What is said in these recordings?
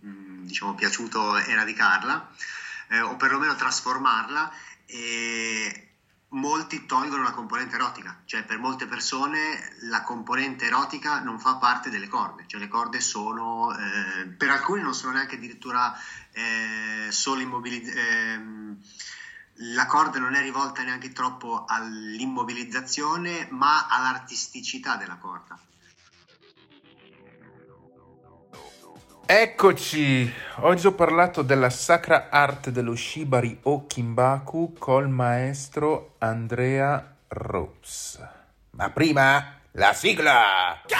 mh, diciamo, piaciuto eradicarla eh, o perlomeno trasformarla e molti tolgono la componente erotica, cioè per molte persone la componente erotica non fa parte delle corde, cioè le corde sono, eh, per alcuni non sono neanche addirittura eh, solo immobilizzate. Ehm, la corda non è rivolta neanche troppo all'immobilizzazione, ma all'artisticità della corda. Eccoci, oggi ho parlato della sacra arte dello Shibari o Kimbaku col maestro Andrea Ropes. Ma prima, la sigla! Cioè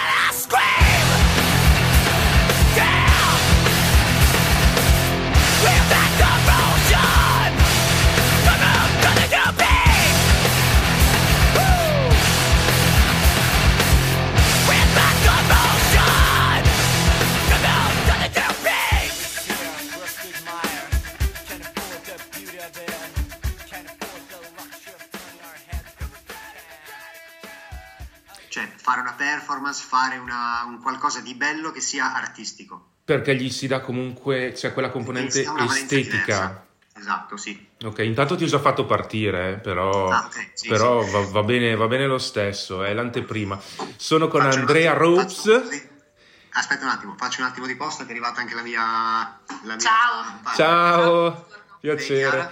performance, fare una- un qualcosa di bello che sia artistico. Perché gli si dà comunque, c'è quella componente estetica. Esatto, sì. Ok, intanto ti ho già fatto partire, eh, però, Ah, ok, sì, però sì. Va, va bene, va bene lo stesso, è l'anteprima. Sono con Faccio Andrea Ropes. sì. Aspetta un attimo, faccio un attimo di posto che è arrivata anche la mia... La mia Ciao. Ciao, Chiara? piacere.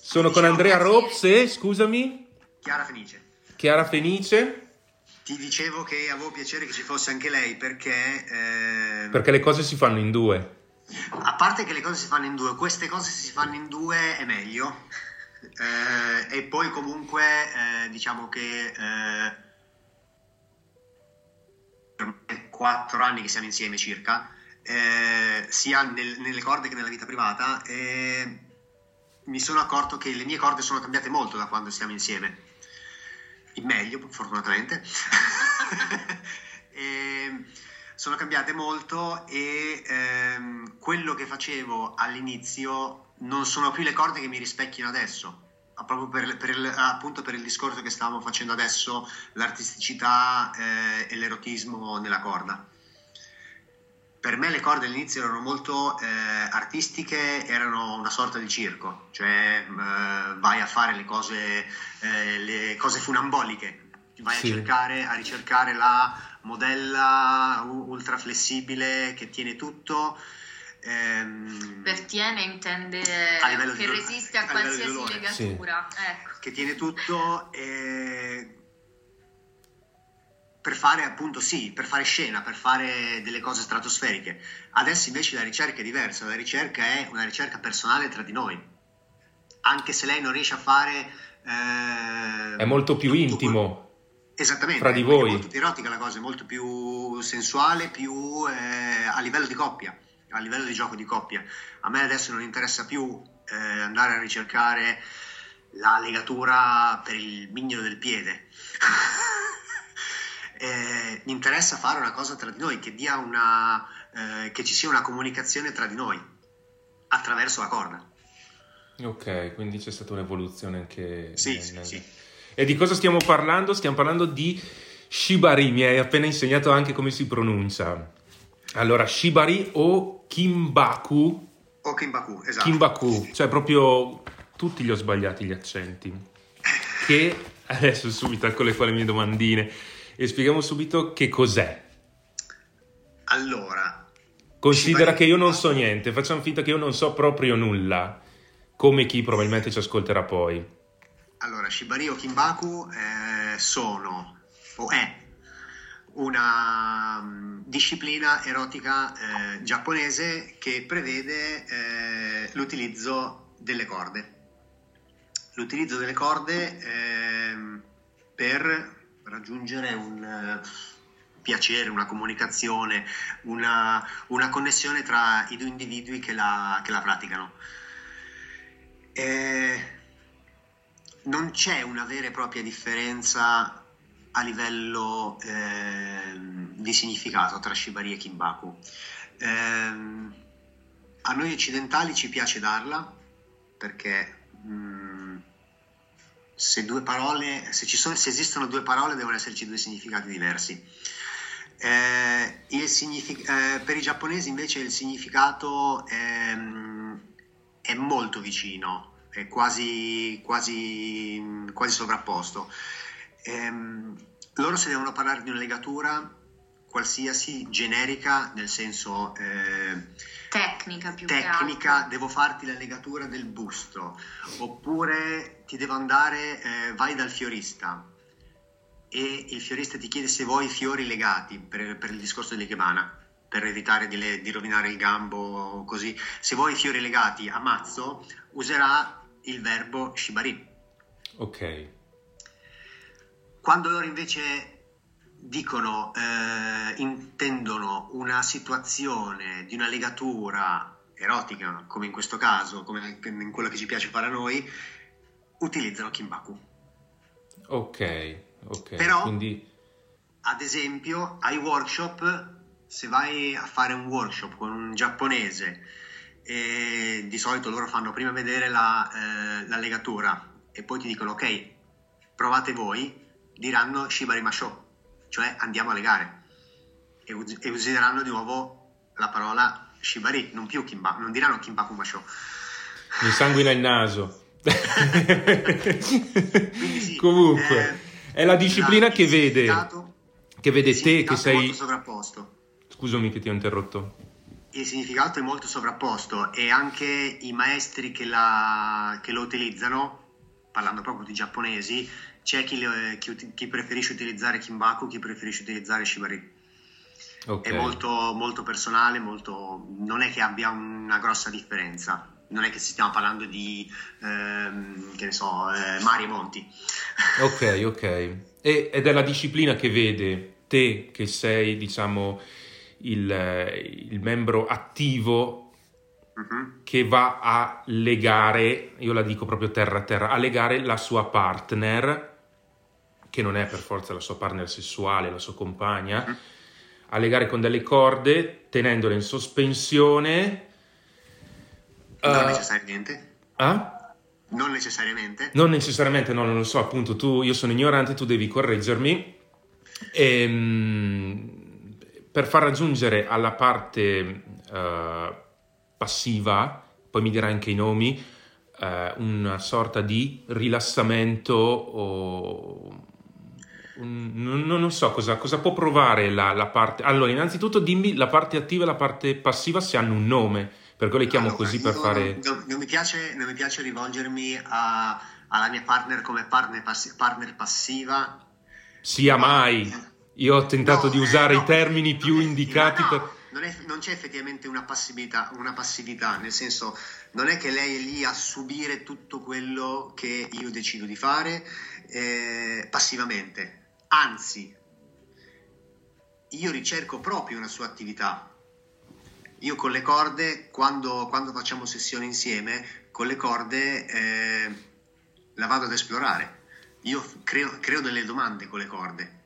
Sono con Andrea Ropes e, scusami, Chiara Fenice. Chiara Fenice, Ti dicevo che avevo piacere che ci fosse anche lei perché... eh, perché le cose si fanno in due. A parte che le cose si fanno in due, queste cose se si fanno in due è meglio. Eh, e poi comunque eh, diciamo che eh, per quattro anni che siamo insieme circa, eh, sia nel- nelle corde che nella vita privata, e mi sono accorto che le mie corde sono cambiate molto da quando siamo insieme. In meglio, fortunatamente. E sono cambiate molto e ehm, quello che facevo all'inizio non sono più le corde che mi rispecchiano adesso. Proprio per, per appunto per il discorso che stavamo facendo adesso, l'artisticità eh, e l'erotismo nella corda. Per me le corde all'inizio erano molto eh, artistiche, erano una sorta di circo, cioè eh, vai a fare le cose, eh, le cose funamboliche, vai Sì. a, cercare, a ricercare la modella u- ultra flessibile che tiene tutto. ehm, Per tiene intende A livello di che dolore. resiste a A qualsiasi legatura. Ecco. che tiene tutto eh, per fare appunto sì, per fare scena, per fare delle cose stratosferiche. Adesso invece la ricerca è diversa, la ricerca è una ricerca personale tra di noi. Anche se lei non riesce a fare... eh, È molto più intimo. Esattamente, fra di voi. È molto più erotica la cosa, è molto più sensuale, più eh, a livello di coppia, a livello di gioco di coppia. A me adesso non interessa più eh, andare a ricercare la legatura per il mignolo del piede. Eh, mi interessa fare una cosa tra di noi, che, dia una, eh, che ci sia una comunicazione tra di noi attraverso la corda. Ok, quindi c'è stata un'evoluzione anche Sì, nel- sì, sì. E di cosa stiamo parlando? Stiamo parlando di Shibari, mi hai appena insegnato anche come si pronuncia. Allora, Shibari o Kimbaku, O Kimbaku, esatto. Kimbaku, cioè proprio tutti li ho sbagliati gli accenti. Che adesso subito ecco le quali mie domandine e spieghiamo subito che cos'è. Allora, Considera che io non so niente, facciamo finta che io non so proprio nulla, come chi probabilmente ci ascolterà poi. Allora, Shibari o Kimbaku eh, sono, o è, una mm, disciplina erotica eh, giapponese che prevede eh, l'utilizzo delle corde. L'utilizzo delle corde ehm, per raggiungere un eh, piacere, una comunicazione, una, una connessione tra i due individui che la, che la praticano. Eh, non c'è una vera e propria differenza a livello ehm, di significato tra Shibari e Kimbaku. Ehm, a noi occidentali ci piace darla perché mm, se, due parole, se, sono, se esistono due parole devono esserci due significati diversi. Eh, signific- eh, per i giapponesi invece il significato è, è molto vicino, è quasi, quasi, quasi sovrapposto. Ehm, loro se devono parlare di una legatura qualsiasi generica, nel senso eh, tecnica più tecnica, devo farti la legatura del busto, oppure ti devo andare, eh, vai dal fiorista e il fiorista ti chiede se vuoi fiori legati per, per il discorso dell'ikebana per evitare di, le, di, rovinare il gambo così. Se vuoi fiori legati a mazzo, userà il verbo shibari. Ok. Quando loro invece dicono, eh, intendono una situazione di una legatura erotica, come in questo caso, come in quello che ci piace fare a noi, utilizzano Kimbaku. Ok, ok. Però, Quindi... ad esempio, ai workshop, se vai a fare un workshop con un giapponese, e di solito loro fanno prima vedere la, eh, la legatura e poi ti dicono ok, provate voi, diranno Shibari Masho cioè andiamo a legare e, e useranno di nuovo la parola shibari, non più kimba, non diranno kimbaku masho. Mi sanguina il naso. sì, Comunque, eh, è la disciplina che vede, che vede te che sei... molto sovrapposto. Scusami che ti ho interrotto. Il significato è molto sovrapposto e anche i maestri che, la, che lo utilizzano, parlando proprio di giapponesi, c'è chi, chi, chi, preferisce utilizzare Kimbaku, chi preferisce utilizzare Shibari. Okay. È molto, molto personale, molto, non è che abbia una grossa differenza. Non è che stiamo parlando di, ehm, che ne so, eh, mari e monti. Ok, ok. E, ed è la disciplina che vede te, che sei, diciamo, il, il membro attivo Uh-huh. che va a legare, io la dico proprio terra a terra, a legare la sua partner che non è per forza la sua partner sessuale, la sua compagna, mm. a legare con delle corde, tenendole in sospensione. Non uh, necessariamente. Ah? Non necessariamente. Non necessariamente, no, non lo so, appunto, tu, io sono ignorante, tu devi correggermi. E, um, per far raggiungere alla parte uh, passiva, poi mi dirai anche i nomi, uh, una sorta di rilassamento o non, non, so cosa, cosa, può provare la, la, parte. Allora, innanzitutto dimmi la parte attiva e la parte passiva se hanno un nome, perché le chiamo allora, così per fare. Non, non, mi piace, non, mi piace, rivolgermi a, alla mia partner come partner, passi, partner passiva. Sia mai. Io ho tentato no, di usare eh, no, i termini più indicati per. Non, è, non, c'è effettivamente una passività, una passività, nel senso non è che lei è lì a subire tutto quello che io decido di fare eh, passivamente Anzi, io ricerco proprio una sua attività. Io con le corde, quando, quando facciamo sessioni insieme, con le corde eh, la vado ad esplorare. Io creo, creo delle domande con le corde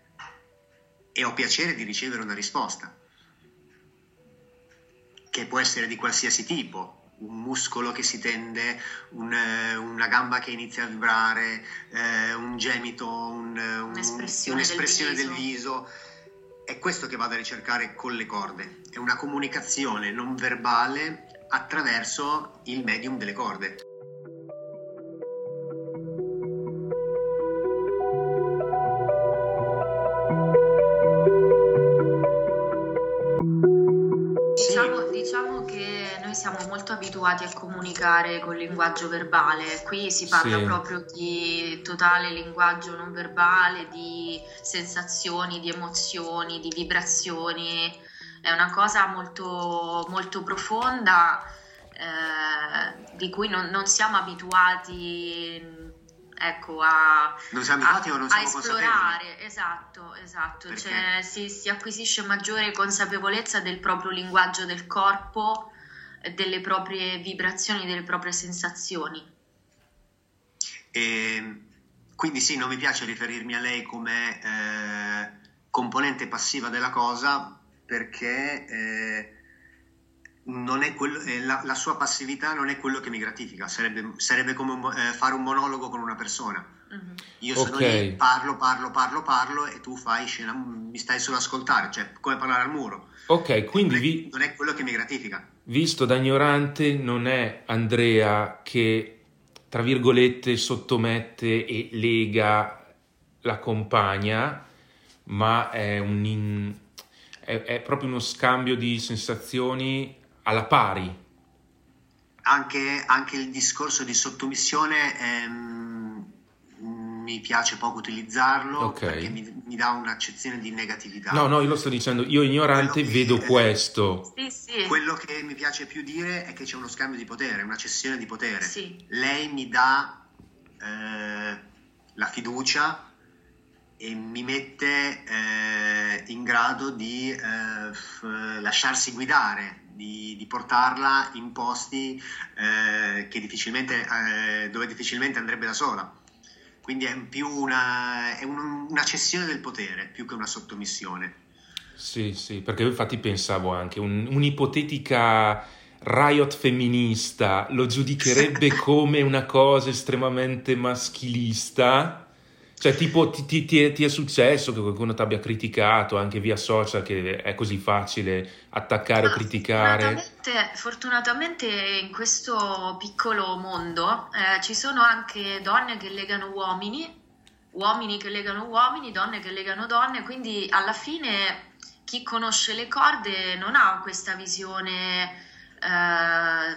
e ho piacere di ricevere una risposta, che può essere di qualsiasi tipo, un muscolo che si tende, un, una gamba che inizia a vibrare, eh, un gemito, un, un'espressione, un'espressione del, del, viso. È questo che vado a ricercare con le corde, è una comunicazione non verbale attraverso il medium delle corde. Abituati a comunicare con linguaggio verbale, qui si parla sì. proprio di totale linguaggio non verbale, di sensazioni, di emozioni, di vibrazioni, è una cosa molto, molto profonda eh, di cui non, non siamo abituati ecco, a, non siamo abituati a, o non siamo a esplorare, esatto, esatto. Cioè, si, si, acquisisce maggiore consapevolezza del proprio linguaggio del corpo delle proprie vibrazioni, delle proprie sensazioni. E, quindi sì, non mi piace riferirmi a lei come eh, componente passiva della cosa perché eh, quello, eh, la, la, sua passività non è quello che mi gratifica, sarebbe, sarebbe come un, eh, fare un monologo con una persona. Mm-hmm. Io sono okay. lì, parlo, parlo, parlo, parlo e tu fai scena, mi stai solo a ascoltare, cioè come parlare al muro. Ok, quindi non è, vi... non è quello che mi gratifica. Visto da ignorante, non è Andrea che, tra virgolette, sottomette e lega la compagna, ma è, un in... è, è proprio uno scambio di sensazioni alla pari. Anche, anche il discorso di sottomissione è mi piace poco utilizzarlo okay. perché mi, mi, dà un'accezione di negatività. No, no, io lo sto dicendo, io ignorante che, vedo questo. Sì, sì. Quello che mi piace più dire è che c'è uno scambio di potere, una cessione di potere. Sì. Lei mi dà eh, la fiducia e mi mette eh, in grado di eh, f- lasciarsi guidare, di, di, portarla in posti eh, difficilmente, eh, dove difficilmente andrebbe da sola quindi è più una, è un, una cessione del potere più che una sottomissione. Sì, sì, perché io infatti pensavo anche un, un'ipotetica riot femminista lo giudicherebbe come una cosa estremamente maschilista cioè, tipo, ti, ti, ti, è, ti, è, successo che qualcuno ti abbia criticato anche via social, che è così facile attaccare o criticare? Fortunatamente, fortunatamente, in questo piccolo mondo eh, ci sono anche donne che legano uomini, uomini che legano uomini, donne che legano donne, quindi alla fine chi conosce le corde non ha questa visione, eh,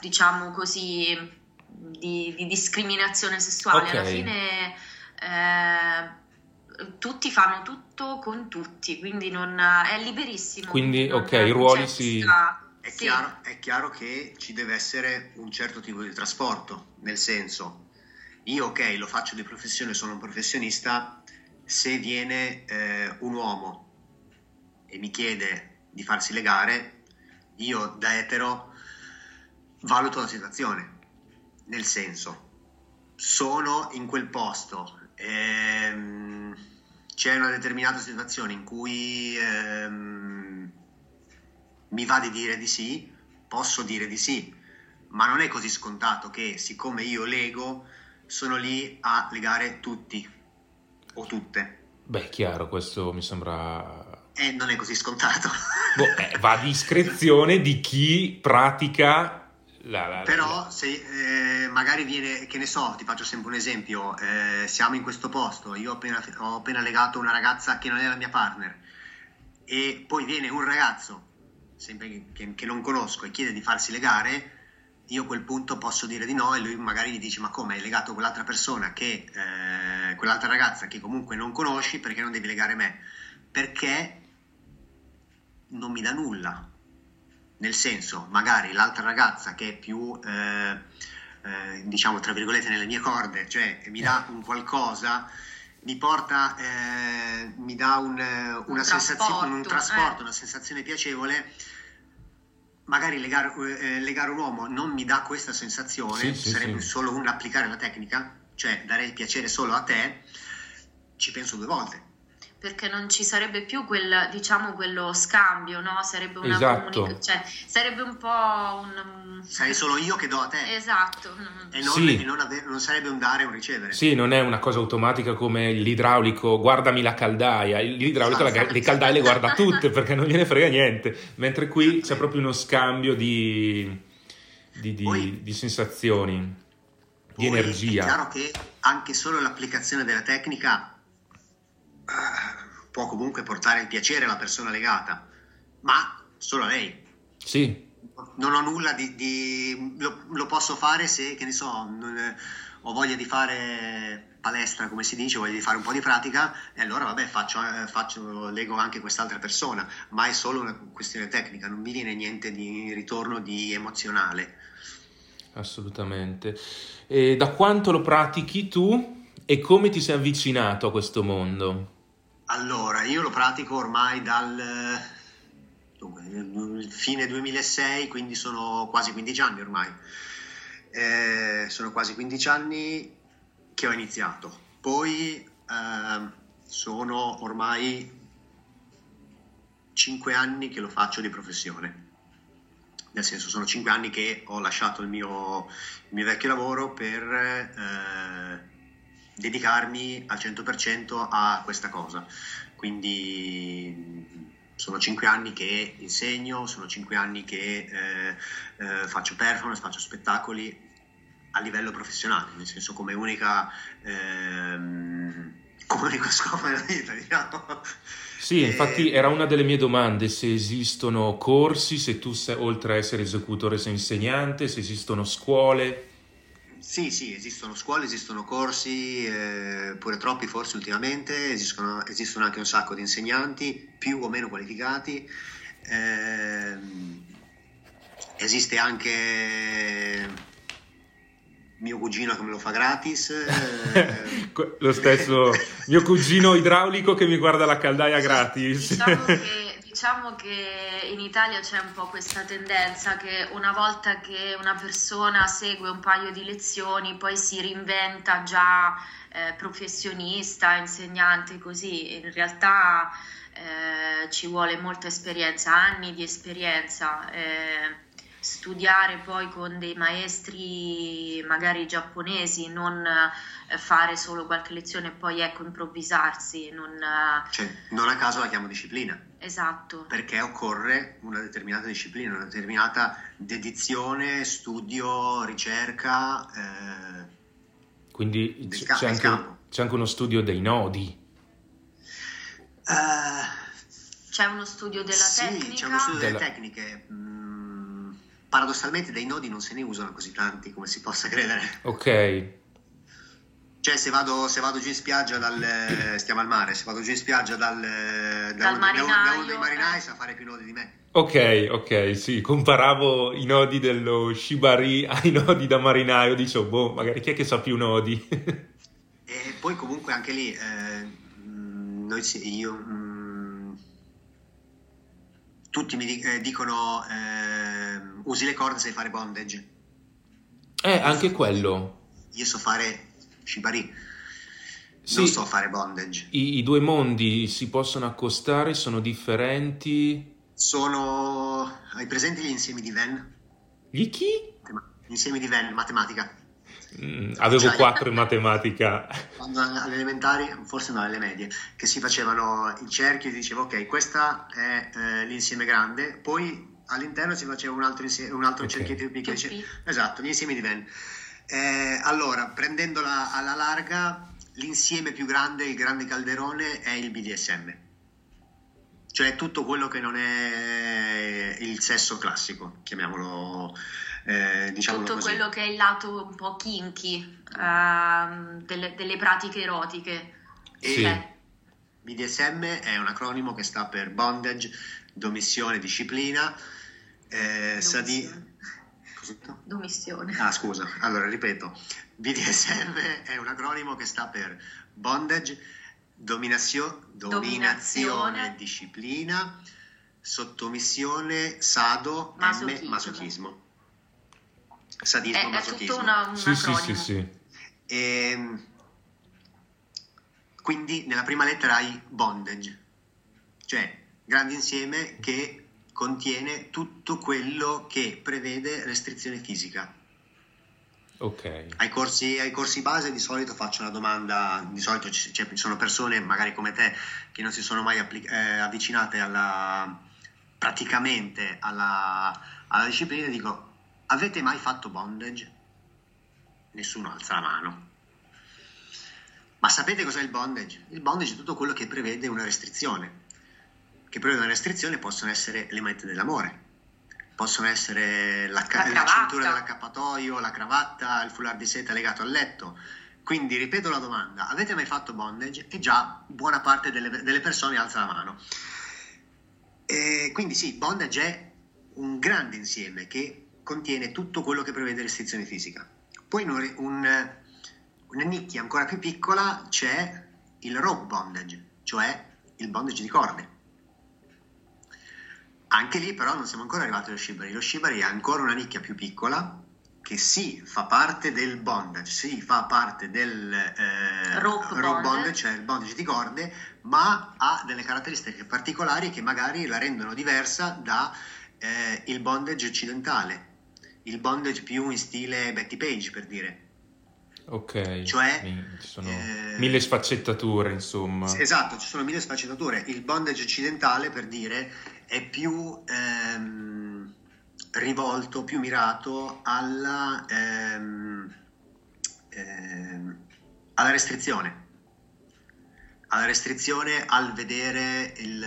diciamo così, di, di discriminazione sessuale. Okay. Alla fine eh, tutti fanno tutto con tutti, quindi non, è liberissimo. Quindi, ok, i ruoli si... È, sì. chiaro, è chiaro che ci deve essere un certo tipo di trasporto, nel senso, io ok, lo faccio di professione, sono un professionista, se viene eh, un uomo e mi chiede di farsi legare, io da etero valuto la situazione, nel senso, sono in quel posto, ehm, c'è una determinata situazione in cui ehm, mi va di dire di sì, posso dire di sì, ma non è così scontato che siccome io lego sono lì a legare tutti o tutte. Beh, chiaro, questo mi sembra... Eh, non è così scontato. Boh, eh, va a discrezione di chi pratica la, la, Però la... se eh, magari viene, che ne so, ti faccio sempre un esempio, eh, siamo in questo posto, io ho appena, ho appena legato una ragazza che non è la mia partner e poi viene un ragazzo, sempre che, che non conosco, e chiede di farsi legare, io a quel punto posso dire di no e lui magari gli dice ma come hai legato quell'altra persona che, eh, quell'altra ragazza che comunque non conosci perché non devi legare me? Perché non mi dà nulla nel senso magari l'altra ragazza che è più eh, eh, diciamo tra virgolette nelle mie corde cioè mi dà un qualcosa mi porta eh, mi dà un, una un sensazione un trasporto eh. una sensazione piacevole magari legare, eh, legare, un uomo non mi dà questa sensazione sì, sarebbe sì. solo un applicare la tecnica cioè dare il piacere solo a te ci penso due volte perché non ci sarebbe più quel, diciamo, quello scambio, no? Sarebbe una esatto. comunicazione, cioè sarebbe un po' un... Sarei solo io che do a te. Esatto. E non, sì. non, ave- non sarebbe un dare e un ricevere. Sì, non è una cosa automatica come l'idraulico, guardami la caldaia, l'idraulico esatto. la, le caldaie le guarda tutte perché non gliene frega niente, mentre qui c'è proprio uno scambio di, di, di, poi, di sensazioni, di energia. È chiaro che anche solo l'applicazione della tecnica può comunque portare il piacere alla persona legata, ma solo a lei. Sì. Non ho nulla di... di lo, lo, posso fare se, che ne so, non, ho voglia di fare palestra, come si dice, voglia di fare un po' di pratica, e allora vabbè faccio, eh, faccio lego anche quest'altra persona, ma è solo una questione tecnica, non mi viene niente di ritorno di emozionale. Dunque. E da quanto lo pratichi tu e come ti sei avvicinato a questo mondo? Allora, io lo pratico ormai dal dunque, fine 2006, quindi sono quasi 15 anni ormai. Eh, sono quasi 15 anni che ho iniziato. Poi eh, sono ormai 5 anni che lo faccio di professione. Nel senso, sono 5 anni che ho lasciato il mio, il mio vecchio lavoro per... Eh, dedicarmi al 100% a questa cosa. Quindi sono cinque anni che insegno, sono cinque anni che eh, eh, faccio performance, faccio spettacoli a livello professionale, nel senso come unica, ehm, come unico scopo della vita, diciamo. Sì, infatti era una delle mie domande, se esistono corsi, se tu sei, oltre a essere esecutore sei insegnante, se esistono scuole. Sì, sì, esistono scuole, esistono corsi, eh, pure troppi forse ultimamente, esistono, esistono, anche un sacco di insegnanti, più o meno qualificati. Eh, esiste anche mio cugino che me lo fa gratis. Eh. lo stesso mio cugino idraulico che mi guarda la caldaia gratis. Diciamo che diciamo che in Italia c'è un po' questa tendenza che una volta che una persona segue un paio di lezioni poi si reinventa già eh, professionista, insegnante, così in realtà eh, ci vuole molta esperienza, anni di esperienza. Eh, studiare poi con dei maestri magari giapponesi, non eh, fare solo qualche lezione e poi ecco improvvisarsi. Non, eh, cioè, non a caso la chiamo disciplina. Esatto. Perché occorre una determinata disciplina, una determinata dedizione, studio, ricerca. Eh, Quindi c'è, c'è, anche, c'è, anche, uno studio dei nodi. Uh, c'è uno studio della sì, tecnica? c'è uno studio delle tecniche. Mm, paradossalmente dei nodi non se ne usano così tanti come si possa credere. Ok. Cioè, se vado, se vado giù in spiaggia dal. stiamo al mare, se vado giù in spiaggia dal. dal da, uno, marinaio, da uno dei marinai sa fare più nodi di me. Ok, ok, sì, comparavo i nodi dello Shibari ai nodi da marinaio, dicevo, boh, magari chi è che sa più nodi? e poi comunque anche lì, eh, noi, io, tutti mi eh, dicono eh, usi le corde sai fare bondage. Eh, anche quello. Io so fare shibari. Sì, non so fare bondage. I, I, due mondi si possono accostare, sono differenti. Sono. Hai presenti gli insiemi di Venn? Gli chi? Gli insiemi di Venn, matematica. Mm, avevo cioè, 4 in matematica. Quando alle elementari, forse no, alle medie, che si facevano il cerchio e si diceva ok, questo è eh, l'insieme grande, poi all'interno si faceva un altro, insieme, un altro okay. cerchietto più piccolo. Esatto, gli insiemi di Venn. Eh, allora, prendendola alla larga, l'insieme più grande, il grande calderone, è il BDSM. Cioè tutto quello che non è il sesso classico, chiamiamolo eh, diciamo tutto così. quello che è il lato un po' kinky uh, delle, delle, pratiche erotiche. E sì. BDSM è un acronimo che sta per bondage, domissione, disciplina, eh, sadi... Domissione. Ah, scusa, allora ripeto, BDSM è un acronimo che sta per bondage, dominazio... dominazione, dominazione, disciplina, sottomissione, sado, masochismo. M, masochismo sadismo, è, masochismo. È tutto una, un sì, sì, sì, sì. E, quindi nella prima lettera hai bondage, cioè grande insieme che contiene tutto quello che prevede restrizione fisica. Ok. Ai corsi, ai corsi base di solito faccio una domanda, di solito ci, cioè, ci sono persone magari come te che non si sono mai applic- eh, avvicinate alla, praticamente alla, alla disciplina e dico Avete mai fatto bondage? Nessuno alza la mano. Ma sapete cos'è il bondage? Il bondage è tutto quello che prevede una restrizione. Che prevede una restrizione possono essere le mette dell'amore, possono essere la, la, la cintura dell'accappatoio, la cravatta, il foulard di seta legato al letto. Quindi ripeto la domanda, avete mai fatto bondage? E già buona parte delle, delle persone alza la mano. E quindi sì, bondage è un grande insieme che contiene tutto quello che prevede restrizione fisica. Poi in un, un, una nicchia ancora più piccola c'è il rope bondage, cioè il bondage di corde. Anche lì però non siamo ancora arrivati allo shibari. Lo shibari è ancora una nicchia più piccola che sì, fa parte del bondage, sì, fa parte del eh, rope, rope bondage, cioè il bondage di corde, ma ha delle caratteristiche particolari che magari la rendono diversa dal eh, bondage occidentale il bondage più in stile Betty Page per dire. Ok, Cioè, ci sono eh, mille sfaccettature, insomma. Esatto, ci sono mille sfaccettature. Il bondage occidentale, per dire, è più ehm, rivolto, più mirato alla, ehm, ehm, alla restrizione. Alla restrizione al vedere il,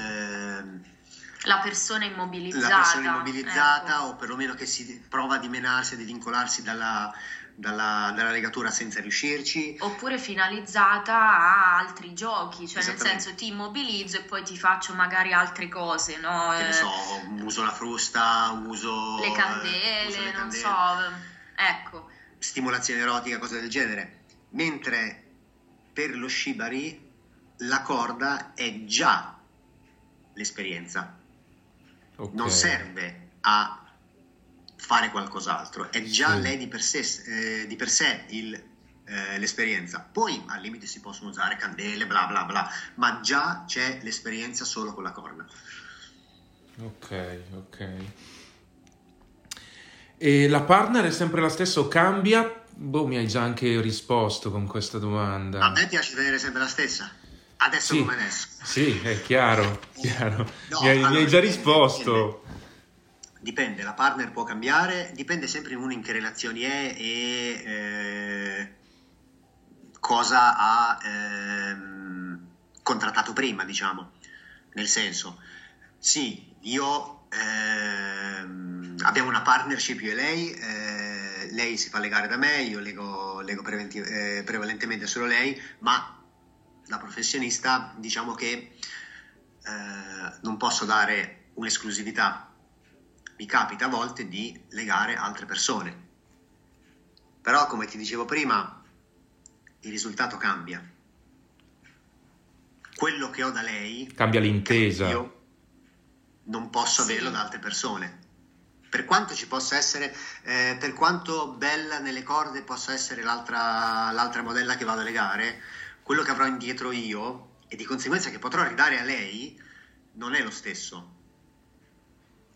La persona immobilizzata. la persona immobilizzata ecco. o perlomeno che si prova a dimenarsi, a divincolarsi dalla, dalla- dalla legatura senza riuscirci. Oppure finalizzata a altri giochi, cioè nel senso ti immobilizzo e poi ti faccio magari altre cose, no? Che ne so, uso la frusta, uso le eh, candele, uso le non candele. so, ecco. stimolazione erotica, cose del genere. Mentre per lo shibari la corda è già l'esperienza, Ok. non serve a fare qualcos'altro, è già Sì. lei di per sé, eh, di per sé il, eh, l'esperienza. Poi al limite si possono usare candele, bla bla bla, ma già c'è l'esperienza solo con la corda. Ok, ok. E la partner è sempre la stessa o cambia? Boh, mi hai già anche risposto con questa domanda. A me piace tenere sempre la stessa, adesso Sì. come adesso. Sì, è chiaro, chiaro. No, mi, hai, mi allora, hai già risposto. Dipende, la partner può cambiare, dipende sempre uno in che relazioni è e eh, cosa ha ehm, contrattato prima, diciamo. Nel senso, sì, io ehm, abbiamo una partnership io e lei, eh, lei si fa legare da me, io lego, lego eh, prevalentemente solo lei, ma da professionista diciamo che eh, non posso dare un'esclusività mi capita a volte di legare altre persone. Però, come ti dicevo prima, il risultato cambia. Quello che ho da lei, Cambia l'intesa. io non posso Sì. averlo da altre persone. Per quanto ci possa essere, eh, per quanto bella nelle corde possa essere l'altra, l'altra modella che vado a legare, quello che avrò indietro io e di conseguenza che potrò ridare a lei non è lo stesso.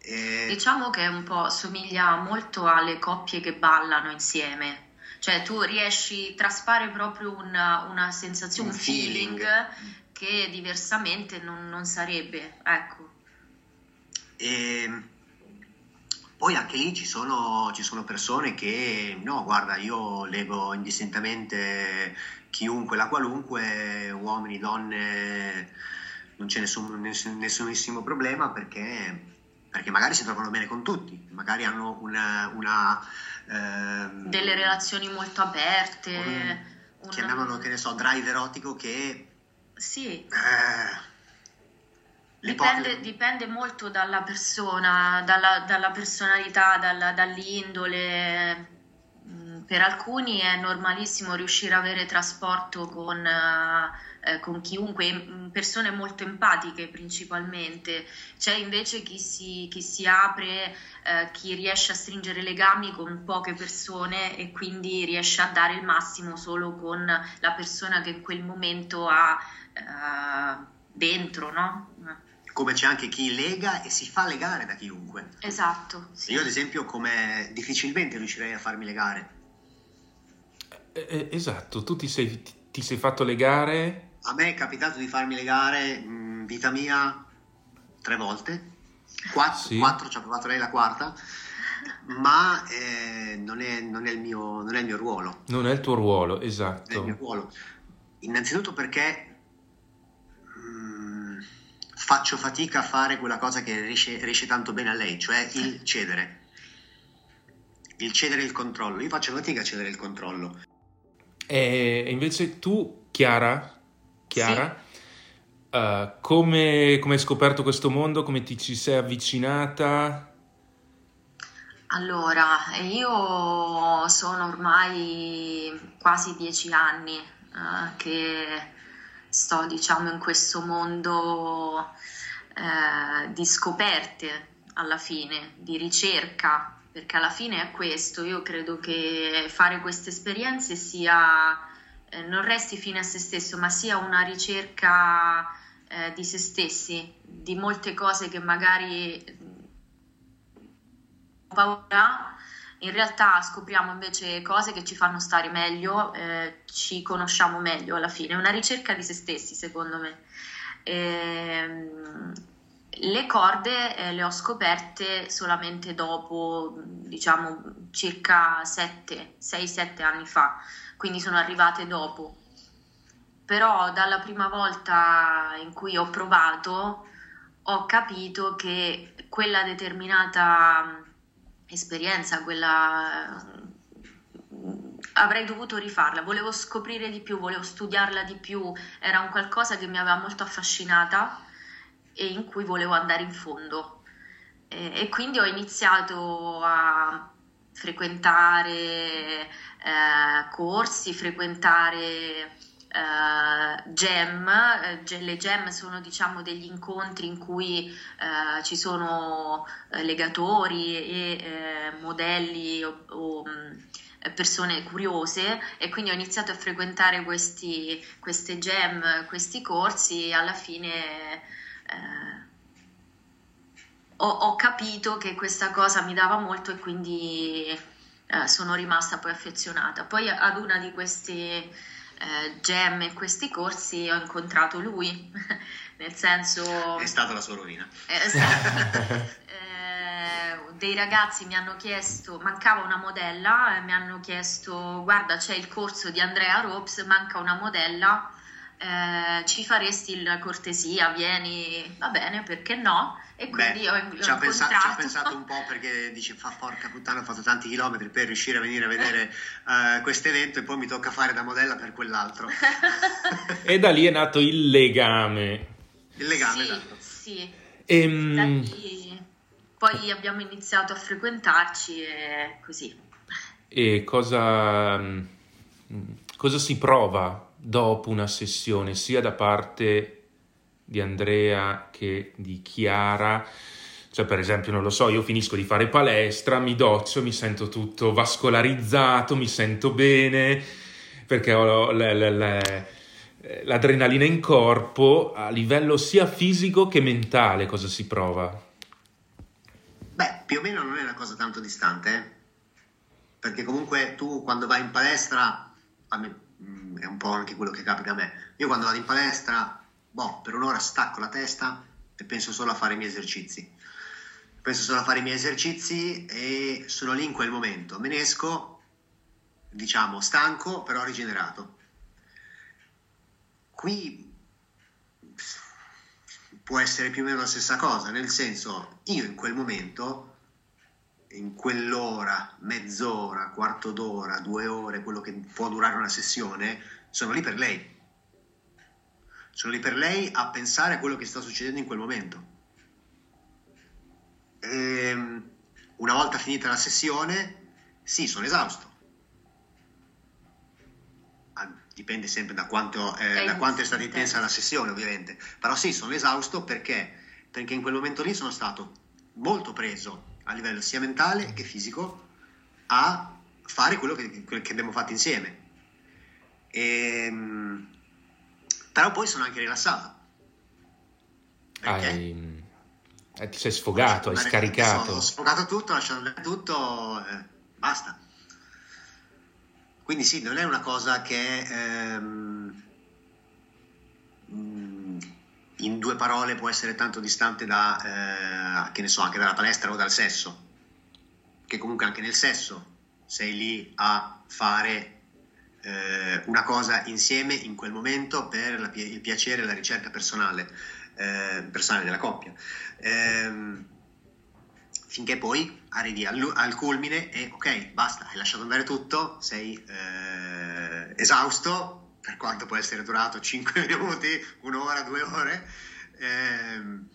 E- Diciamo che un po' somiglia molto alle coppie che ballano insieme. Cioè tu riesci, traspare proprio una, una sensazione, Un un feeling, feeling. che diversamente non, non sarebbe. Ecco. E poi anche lì ci sono, ci sono persone che, no, guarda, io leggo indistintamente chiunque, la qualunque, uomini, donne, non c'è nessun, nessun- nessunissimo problema perché, perché magari si trovano bene con tutti, magari hanno una... una, ehm, Delle relazioni molto aperte. un- un- chiamiamolo, che ne so, drive erotico che... Sì, eh, Dipende, dipende molto dalla persona, dalla, dalla personalità, dalla- dall'indole. Mm, Per alcuni è normalissimo riuscire a avere trasporto con, eh, eh, con chiunque, mm, persone molto empatiche principalmente. C'è invece chi si, chi si apre, eh, chi riesce a stringere legami con poche persone e quindi riesce a dare il massimo solo con la persona che in quel momento ha eh, dentro, no? come c'è anche chi lega e si fa legare da chiunque. Esatto, sì. Io ad esempio come difficilmente riuscirei a farmi legare. Eh, eh, esatto, tu ti sei, ti- ti sei fatto legare. A me è capitato di farmi legare in vita mia tre volte, quattro, Sì. quattro, ci ha provato lei la quarta, ma eh, non, è, non è il mio, non è il mio ruolo. Non è il tuo ruolo, Non è il esatto. mio ruolo. Innanzitutto perché mm, faccio fatica a fare quella cosa che riesce, riesce tanto bene a lei, cioè il cedere. Il cedere il controllo. Io faccio fatica a cedere il controllo. E invece tu, Chiara, Chiara, eh, come, come hai scoperto questo mondo? Come ti ci sei avvicinata? Allora, io sono ormai quasi dieci anni eh, che sto, diciamo, in questo mondo eh, di scoperte alla fine, di ricerca, perché alla fine è questo. Io credo che fare queste esperienze sia, eh, non resti fine a se stesso, ma sia una ricerca eh, di se stessi, di molte cose che magari paura. In realtà scopriamo invece cose che ci fanno stare meglio, eh, ci conosciamo meglio alla fine, è una ricerca di se stessi secondo me. Ehm, le corde eh, le ho scoperte solamente dopo, diciamo, circa 6-7 anni fa, quindi sono arrivate dopo. Però dalla prima volta in cui ho provato ho capito che quella determinata esperienza, quella avrei dovuto rifarla, volevo scoprire di più, volevo studiarla di più, era un qualcosa che mi aveva molto affascinata e in cui volevo andare in fondo. E, e quindi ho iniziato a frequentare eh, corsi, frequentare Uh, jam, uh, le jam sono diciamo degli incontri in cui uh, ci sono legatori e modelli o, o persone curiose e quindi ho iniziato a frequentare questi, queste jam, questi corsi e alla fine ho, ho, capito che questa cosa mi dava molto e quindi sono rimasta poi affezionata. Poi ad una di queste eh, Gem e questi corsi ho incontrato lui, nel senso... È stata la sua rovina. Eh, eh, dei ragazzi mi hanno chiesto, mancava una modella, mi hanno chiesto, guarda c'è il corso di Andrea Ropes, manca una modella, eh, ci faresti la cortesia, vieni, va bene, perché no? E quindi Beh, ho, ci, ha pensa- ci, ha pensato un po' perché dice, fa porca puttana, ho fatto tanti chilometri per riuscire a venire a vedere uh, questo evento e poi mi tocca fare da modella per quell'altro. e da lì è nato il legame. Il legame, sì, esatto. Sì. Ehm... Da lì, poi abbiamo iniziato a frequentarci e così. E cosa, cosa si prova dopo una sessione, sia da parte di Andrea che di Chiara. Cioè, per esempio, non lo so, io finisco di fare palestra, mi doccio, mi sento tutto vascolarizzato, mi sento bene, perché ho le, le, le, l'adrenalina in corpo a livello sia fisico che mentale. Cosa si prova? Beh, più o meno non è una cosa tanto distante, eh? perché comunque tu quando vai in palestra, è un po' anche quello che capita a me. Io quando vado in palestra, boh, per un'ora stacco la testa e penso solo a fare i miei esercizi. Penso solo a fare i miei esercizi e sono lì in quel momento. Me ne esco, diciamo, stanco, però rigenerato. Qui può essere più o meno la stessa cosa, nel senso, io in quel momento in quell'ora, mezz'ora, quarto d'ora, due ore, quello che può durare una sessione, sono lì per lei. Sono lì per lei a pensare a quello che sta succedendo in quel momento. E ehm, una volta finita la sessione, sì, sono esausto. Ah, dipende sempre da quanto, eh, da quanto è stata intensa la sessione, ovviamente. Però sì, sono esausto perché? Perché in quel momento lì sono stato molto preso a livello sia mentale che fisico a fare quello che, che abbiamo fatto insieme. E, ehm, però poi sono anche rilassato. Perché? Hai, eh, ti sei sfogato, hai scaricato. Ho sfogato tutto, ho lasciato andare tutto, eh, basta. Quindi sì, non è una cosa che ehm, in due parole può essere tanto distante da, eh, che ne so, anche dalla palestra o dal sesso, che comunque anche nel sesso sei lì a fare eh, una cosa insieme in quel momento per la, il piacere e la ricerca personale, eh, personale della coppia. Ehm, finché poi arrivi al, al, culmine e ok, basta, hai lasciato andare tutto, sei eh, esausto, per quanto può essere durato 5 minuti, un'ora, due ore. Ehm,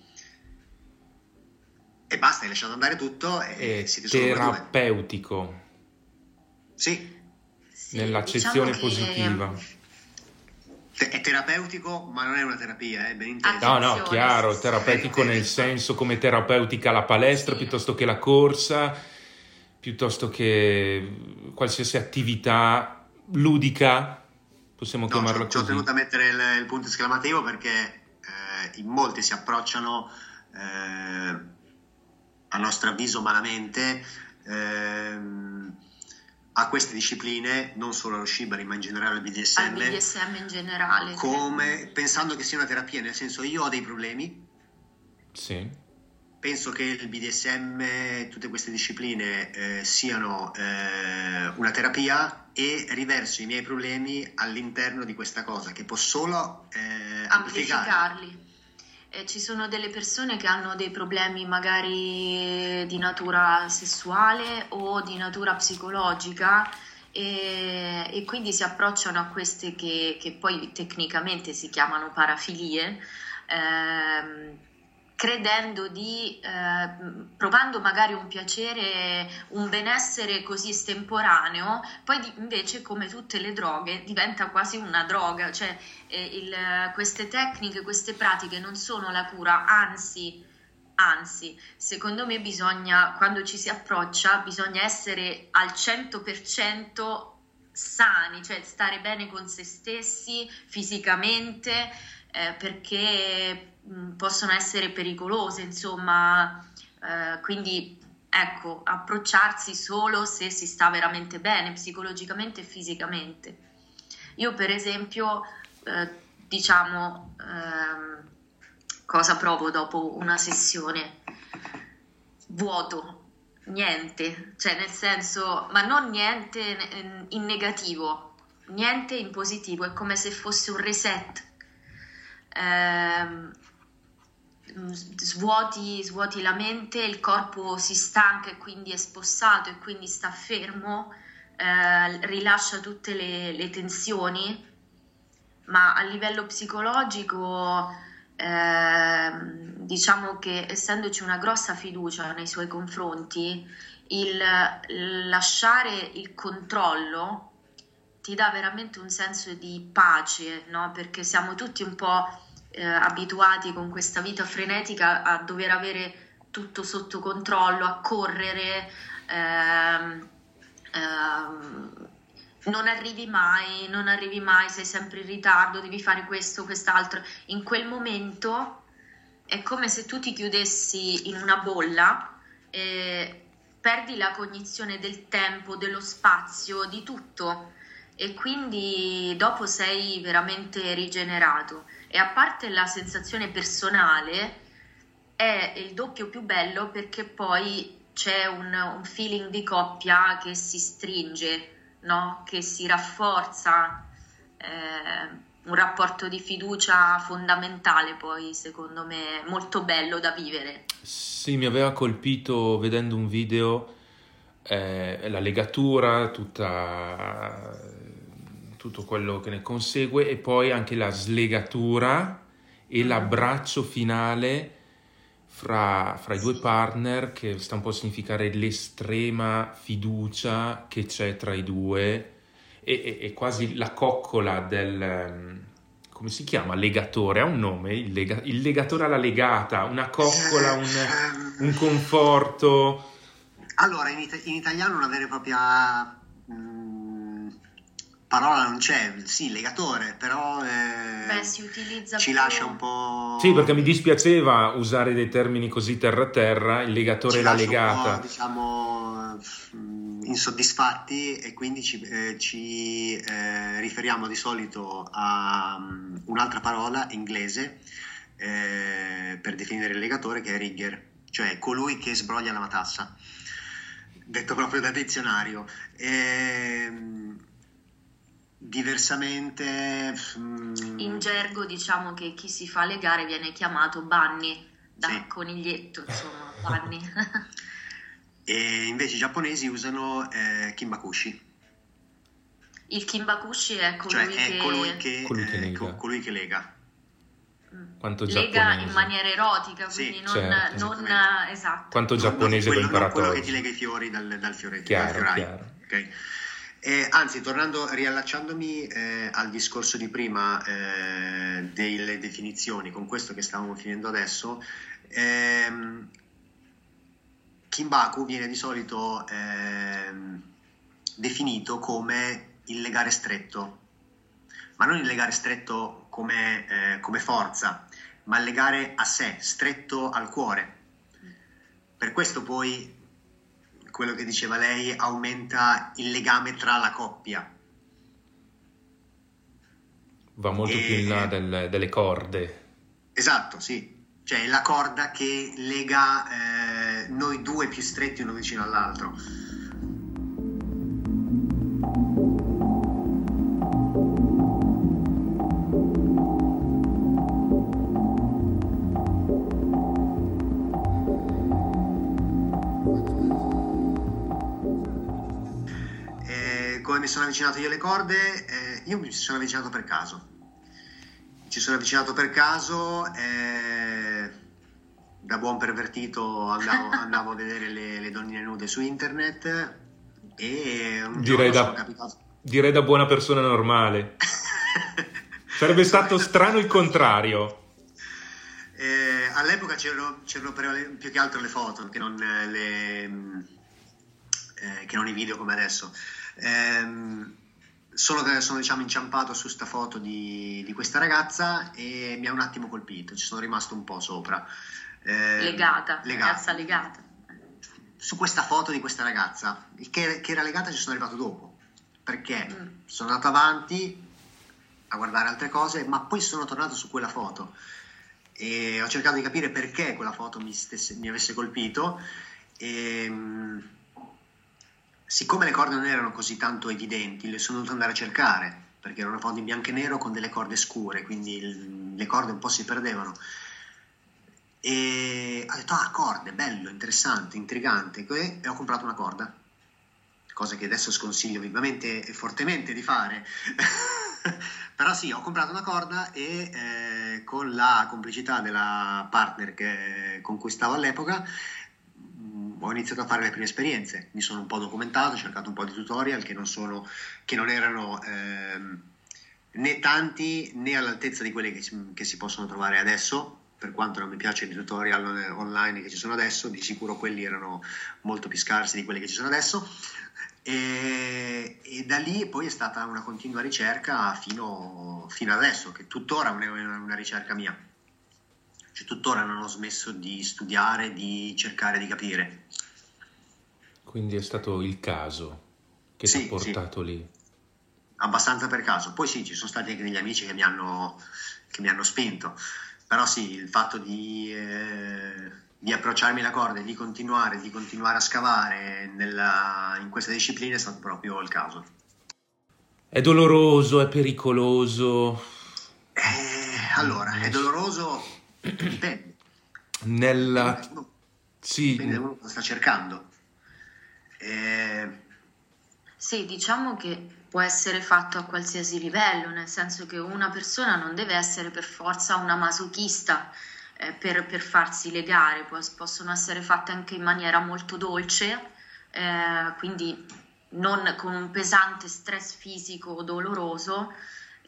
e basta, hai lasciato andare tutto e è siete terapeutico. Sì. sì. Nell'accezione diciamo positiva. È terapeutico, ma non è una terapia, eh? ben inteso. No, no, chiaro, terapeutico nel senso come terapeutica la palestra sì. piuttosto che la corsa, piuttosto che qualsiasi attività ludica possiamo no, chiamarlo così. Ci ho tenuto a mettere il, il punto esclamativo perché eh, in molti si approcciano, eh, a nostro avviso, malamente ehm, a queste discipline, non solo allo Shibari ma in generale al BDSM, al BDSM in generale, come, pensando che sia una terapia, nel senso io ho dei problemi, sì. Penso che il BDSM e tutte queste discipline eh, siano eh, una terapia e riverso i miei problemi all'interno di questa cosa che può solo eh, amplificarli. Eh, ci sono delle persone che hanno dei problemi magari di natura sessuale o di natura psicologica e, e quindi si approcciano a queste che, che, poi tecnicamente si chiamano parafilie. Ehm, credendo di, eh, provando magari un piacere, un benessere così estemporaneo, poi di, invece come tutte le droghe diventa quasi una droga, cioè eh, il, queste tecniche, queste pratiche non sono la cura, anzi, anzi, secondo me bisogna, quando ci si approccia, bisogna essere al 100% sani, cioè stare bene con se stessi fisicamente, eh, perché Mm, possono essere pericolose, insomma, eh, quindi ecco, approcciarsi solo se si sta veramente bene psicologicamente e fisicamente. Io per esempio, eh, diciamo, eh, cosa provo dopo una sessione? Vuoto, niente, cioè nel senso, ma non niente in negativo, niente in positivo, è come se fosse un reset. Eh, Mm, svuoti, svuoti la mente, il corpo si stanca e quindi è spossato e quindi sta fermo, eh, rilascia tutte le, le, tensioni, ma a livello psicologico eh, diciamo che essendoci una grossa fiducia nei suoi confronti, il lasciare il controllo ti dà veramente un senso di pace, no? perché siamo tutti un po' eh, abituati con questa vita frenetica a dover avere tutto sotto controllo, a correre, ehm, ehm, non arrivi mai, non arrivi mai, sei sempre in ritardo, devi fare questo, quest'altro. In quel momento è come se tu ti chiudessi in una bolla e perdi la cognizione del tempo, dello spazio, di tutto e quindi dopo sei veramente rigenerato e a parte la sensazione personale è il doppio più bello perché poi c'è un, un feeling di coppia che si stringe, no? che si rafforza, eh, un rapporto di fiducia fondamentale poi secondo me molto bello da vivere. Sì, mi aveva colpito vedendo un video eh, la legatura, tutta tutto quello che ne consegue e poi anche la slegatura e mm. l'abbraccio finale fra, fra, i due partner che sta un po' a significare l'estrema fiducia che c'è tra i due e, e, e quasi la coccola del ehm, come si chiama? Legatore, ha un nome, il, lega, il legatore alla legata, una coccola, un, un conforto. Allora, in, it- in, italiano una vera e propria mm, parola non c'è, sì, legatore, però eh, Beh, si utilizza ci più... lascia un po'... Sì, perché mi dispiaceva usare dei termini così terra-terra, il legatore e la legata. Un po', diciamo, insoddisfatti e quindi ci, eh, ci eh, riferiamo di solito a um, un'altra parola inglese eh, per definire il legatore che è rigger, cioè colui che sbroglia la matassa, detto proprio da dizionario. Ehm, Diversamente... Mm, in gergo diciamo che chi si fa le gare viene chiamato Bunny, da sì. coniglietto, insomma, Bunny. e invece i giapponesi usano eh, Kimbakushi. Il Kimbakushi è colui cioè, è che... Colui che, colui che eh, lega. Colui che lega. Mm. Quanto lega in maniera erotica, quindi sì, non, certo. non esatto. Quanto giapponese l'ho imparato. Quello che ti lega i fiori dal, dal fiore. Chiaro, dal chiaro. Okay. Eh, anzi, tornando, riallacciandomi eh, al discorso di prima eh, delle definizioni, con questo che stavamo finendo adesso, ehm, Kimbaku viene di solito ehm, definito come il legare stretto, ma non il legare stretto come, eh, come forza, ma il legare a sé, stretto al cuore. Per questo poi quello che diceva lei, aumenta il legame tra la coppia. Va molto e... più in là del, delle corde. Esatto, sì. Cioè la corda che lega eh, noi due più stretti uno vicino all'altro. Mi sono avvicinato io alle corde, eh, io mi sono avvicinato per caso. Ci sono avvicinato per caso, eh, da buon pervertito andavo, andavo a vedere le, le, donnine nude su internet e un direi da, capitato... direi da buona persona normale. Sarebbe stato strano il contrario. Eh, all'epoca c'erano, c'erano, più che altro le foto che non, le, eh, che non i video come adesso. Ehm, solo che sono diciamo, inciampato su sta foto di, di, questa ragazza e mi ha un attimo colpito, ci sono rimasto un po' sopra. Eh, legata, legata, ragazza legata. Su questa foto di questa ragazza, che, che era legata ci sono arrivato dopo, perché mm. sono andato avanti a guardare altre cose, ma poi sono tornato su quella foto e ho cercato di capire perché quella foto mi, stesse, mi avesse colpito e ehm, siccome le corde non erano così tanto evidenti, le sono dovuto andare a cercare, perché era una foto in bianco e nero con delle corde scure, quindi le corde un po' si perdevano. E ho detto, ah, corde, bello, interessante, intrigante, e ho comprato una corda, cosa che adesso sconsiglio vivamente e fortemente di fare. Però sì, ho comprato una corda e eh, con la complicità della partner che, con cui stavo all'epoca ho iniziato a fare le prime esperienze, mi sono un po' documentato, ho cercato un po' di tutorial che non, sono, che non erano ehm, né tanti né all'altezza di quelli che che si, possono trovare adesso, per quanto non mi piacciono i tutorial online che ci sono adesso, di sicuro quelli erano molto più scarsi di quelli che ci sono adesso. E, e da lì poi è stata una continua ricerca fino, fino adesso, che tuttora è una, una ricerca mia cioè, tuttora non ho smesso di studiare, di cercare di capire. Quindi è stato il caso che sì, ti ha portato sì. lì? Abbastanza per caso. Poi sì, ci sono stati anche degli amici che mi hanno, che mi hanno spinto. Però sì, il fatto di, eh, di approcciarmi la corda e di continuare, di continuare a scavare nella, in questa disciplina è stato proprio il caso. È doloroso, è pericoloso? Eh, allora, è doloroso Dipende. Nella... Dipende, sì. Dipende da uno cosa sta cercando. Eh... Sì, diciamo che può essere fatto a qualsiasi livello, nel senso che una persona non deve essere per forza una masochista eh, per, per, farsi legare, possono essere fatte anche in maniera molto dolce, eh, quindi non con un pesante stress fisico o doloroso,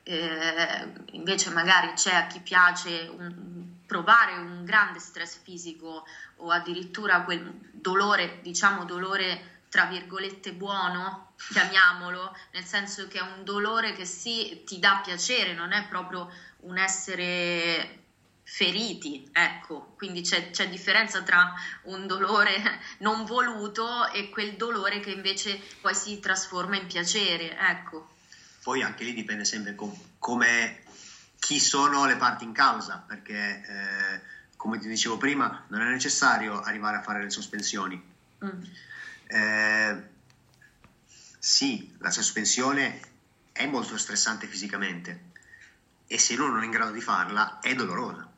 eh, invece magari c'è a chi piace un, provare un grande stress fisico o addirittura quel dolore, diciamo dolore tra virgolette buono, chiamiamolo, nel senso che è un dolore che sì ti dà piacere, non è proprio un essere feriti, ecco, quindi c'è, c'è, differenza tra un dolore non voluto e quel dolore che invece poi si trasforma in piacere, ecco. Poi anche lì dipende sempre com- come chi sono le parti in causa, perché eh, come ti dicevo prima, non è necessario arrivare a fare le sospensioni. Mm. Eh, sì, la sospensione è molto stressante fisicamente e se uno non è in grado di farla è dolorosa.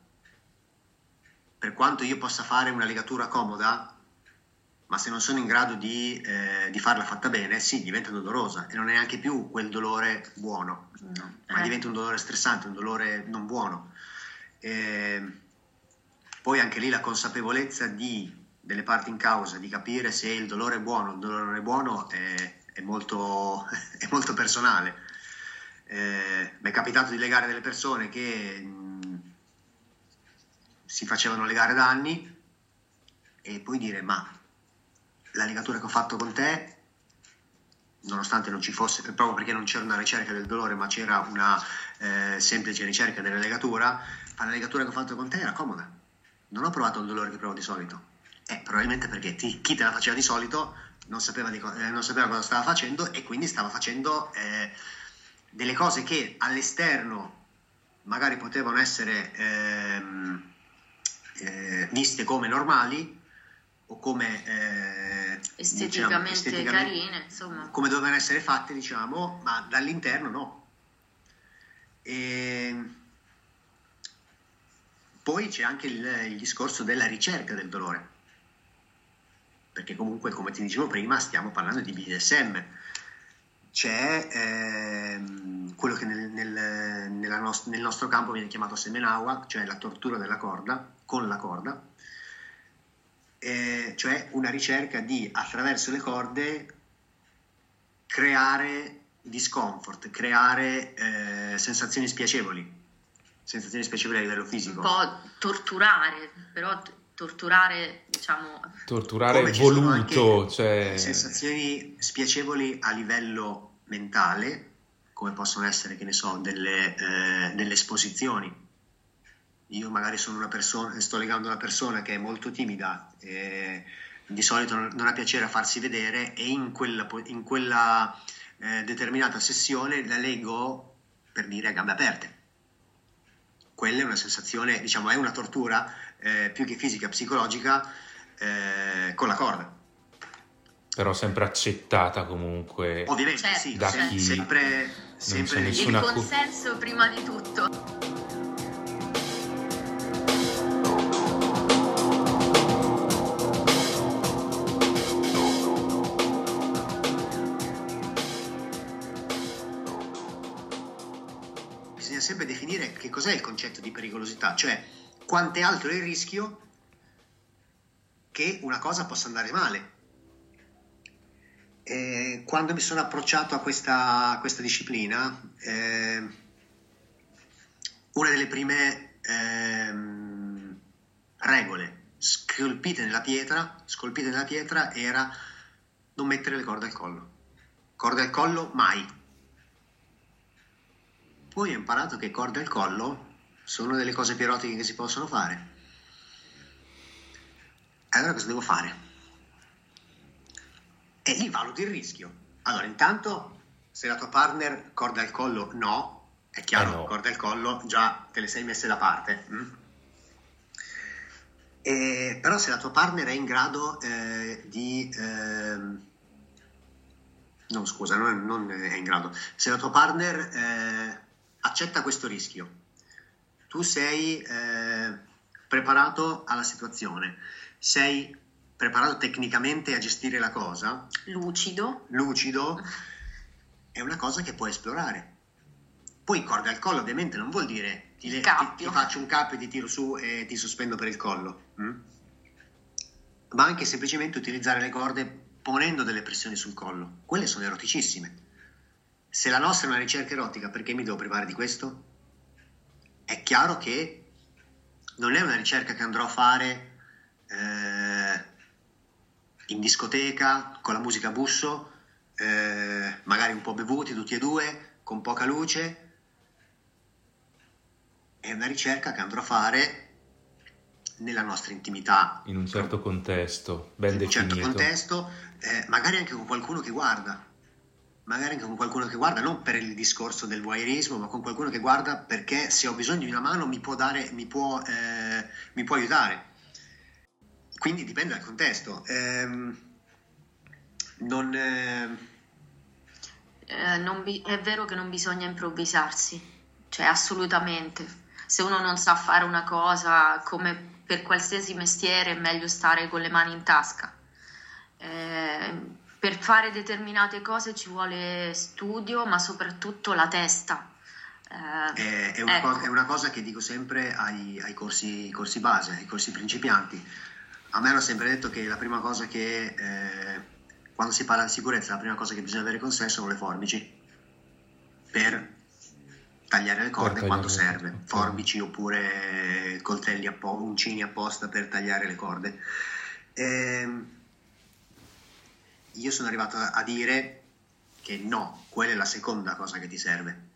Per quanto io possa fare una legatura comoda, ma se non sono in grado di, eh, di, farla fatta bene, sì, diventa dolorosa e non è neanche più quel dolore buono, no. ma eh. diventa un dolore stressante, un dolore non buono. E poi anche lì la consapevolezza di, delle parti in causa, di capire se il dolore è buono o il dolore non è buono, è, è, molto, è molto, personale. Eh, mi è capitato di legare delle persone che mh, si facevano legare da anni e poi dire ma la legatura che ho fatto con te, nonostante non ci fosse, proprio perché non c'era una ricerca del dolore, ma c'era una eh, semplice ricerca della legatura, la legatura che ho fatto con te era comoda. Non ho provato il dolore che provo di solito. Eh, probabilmente perché ti, chi te la faceva di solito non sapeva, co- eh, non sapeva, cosa stava facendo e quindi stava facendo eh, delle cose che all'esterno magari potevano essere ehm, eh, viste come normali o come eh, esteticamente, diciamo, esteticamente, carine, insomma. come dovevano essere fatte, diciamo, ma dall'interno no. E poi c'è anche il, il discorso della ricerca del dolore, perché comunque, come ti dicevo prima, stiamo parlando di BDSM. C'è ehm, quello che nel, nel, nost- nel, nostro campo viene chiamato semenawa, cioè la tortura della corda, con la corda, eh, cioè una ricerca di, attraverso le corde, creare discomfort, creare eh, sensazioni spiacevoli sensazioni spiacevoli a livello fisico. Un po' torturare, però torturare, diciamo... Torturare voluto, cioè... Sensazioni spiacevoli a livello mentale, come possono essere, che ne so, delle, eh, delle esposizioni. Io magari sono una persona, sto legando una persona che è molto timida, e di solito non ha piacere a farsi vedere e in quella, in quella eh, determinata sessione la leggo per dire a gambe aperte quella è una sensazione, diciamo, è una tortura eh, più che fisica, psicologica eh, con la corda. Però sempre accettata comunque. Ovviamente certo, sì, da certo. chi sempre, sempre il consenso prima di tutto. Che cos'è il concetto di pericolosità, cioè quanto è alto il rischio che una cosa possa andare male. E quando mi sono approcciato a questa, a questa disciplina, eh, una delle prime eh, regole scolpite nella pietra, scolpite nella pietra era non mettere le corde al collo. Corde al collo mai poi ho imparato che corde al collo sono delle cose più erotiche che si possono fare. Allora cosa devo fare? E lì valuti il rischio. Allora, intanto, se la tua partner corde al collo no, è chiaro, eh no. corde al collo già te le sei messe da parte. Mm? E, però se la tua partner è in grado eh, di... Eh, no, scusa, non, non, è in grado. Se la tua partner eh, accetta questo rischio. Tu sei eh, preparato alla situazione, sei preparato tecnicamente a gestire la cosa. Lucido. Lucido. È una cosa che puoi esplorare. Poi corda al collo ovviamente non vuol dire ti, ti, ti, faccio un capo e ti tiro su e ti sospendo per il collo. Mm? Ma anche semplicemente utilizzare le corde ponendo delle pressioni sul collo. Quelle sono eroticissime se la nostra è una ricerca erotica, perché mi devo privare di questo? È chiaro che non è una ricerca che andrò a fare eh, in discoteca, con la musica a busso, eh, magari un po' bevuti tutti e due, con poca luce. È una ricerca che andrò a fare nella nostra intimità. In un certo contesto, ben in definito. In un certo contesto, eh, magari anche con qualcuno che guarda magari anche con qualcuno che guarda, non per il discorso del voyeurismo, ma con qualcuno che guarda perché se ho bisogno di una mano mi può, dare, mi può, eh, mi può aiutare. Quindi dipende dal contesto. Ehm, non, eh... Eh, non bi- è vero che non bisogna improvvisarsi, cioè assolutamente. Se uno non sa fare una cosa, come per qualsiasi mestiere, è meglio stare con le mani in tasca. Eh, per fare determinate cose ci vuole studio, ma soprattutto la testa. Eh, è, è, una ecco. cosa, è, una cosa, che dico sempre ai, ai corsi, corsi, base, ai corsi principianti. A me hanno sempre detto che la prima cosa che, eh, quando si parla di sicurezza, la prima cosa che bisogna avere con sé sono le forbici per tagliare le corde tagliare quando serve, okay. forbici oppure coltelli, appo- uncini apposta per tagliare le corde. Eh, io sono arrivato a dire che no, quella è la seconda cosa che ti serve.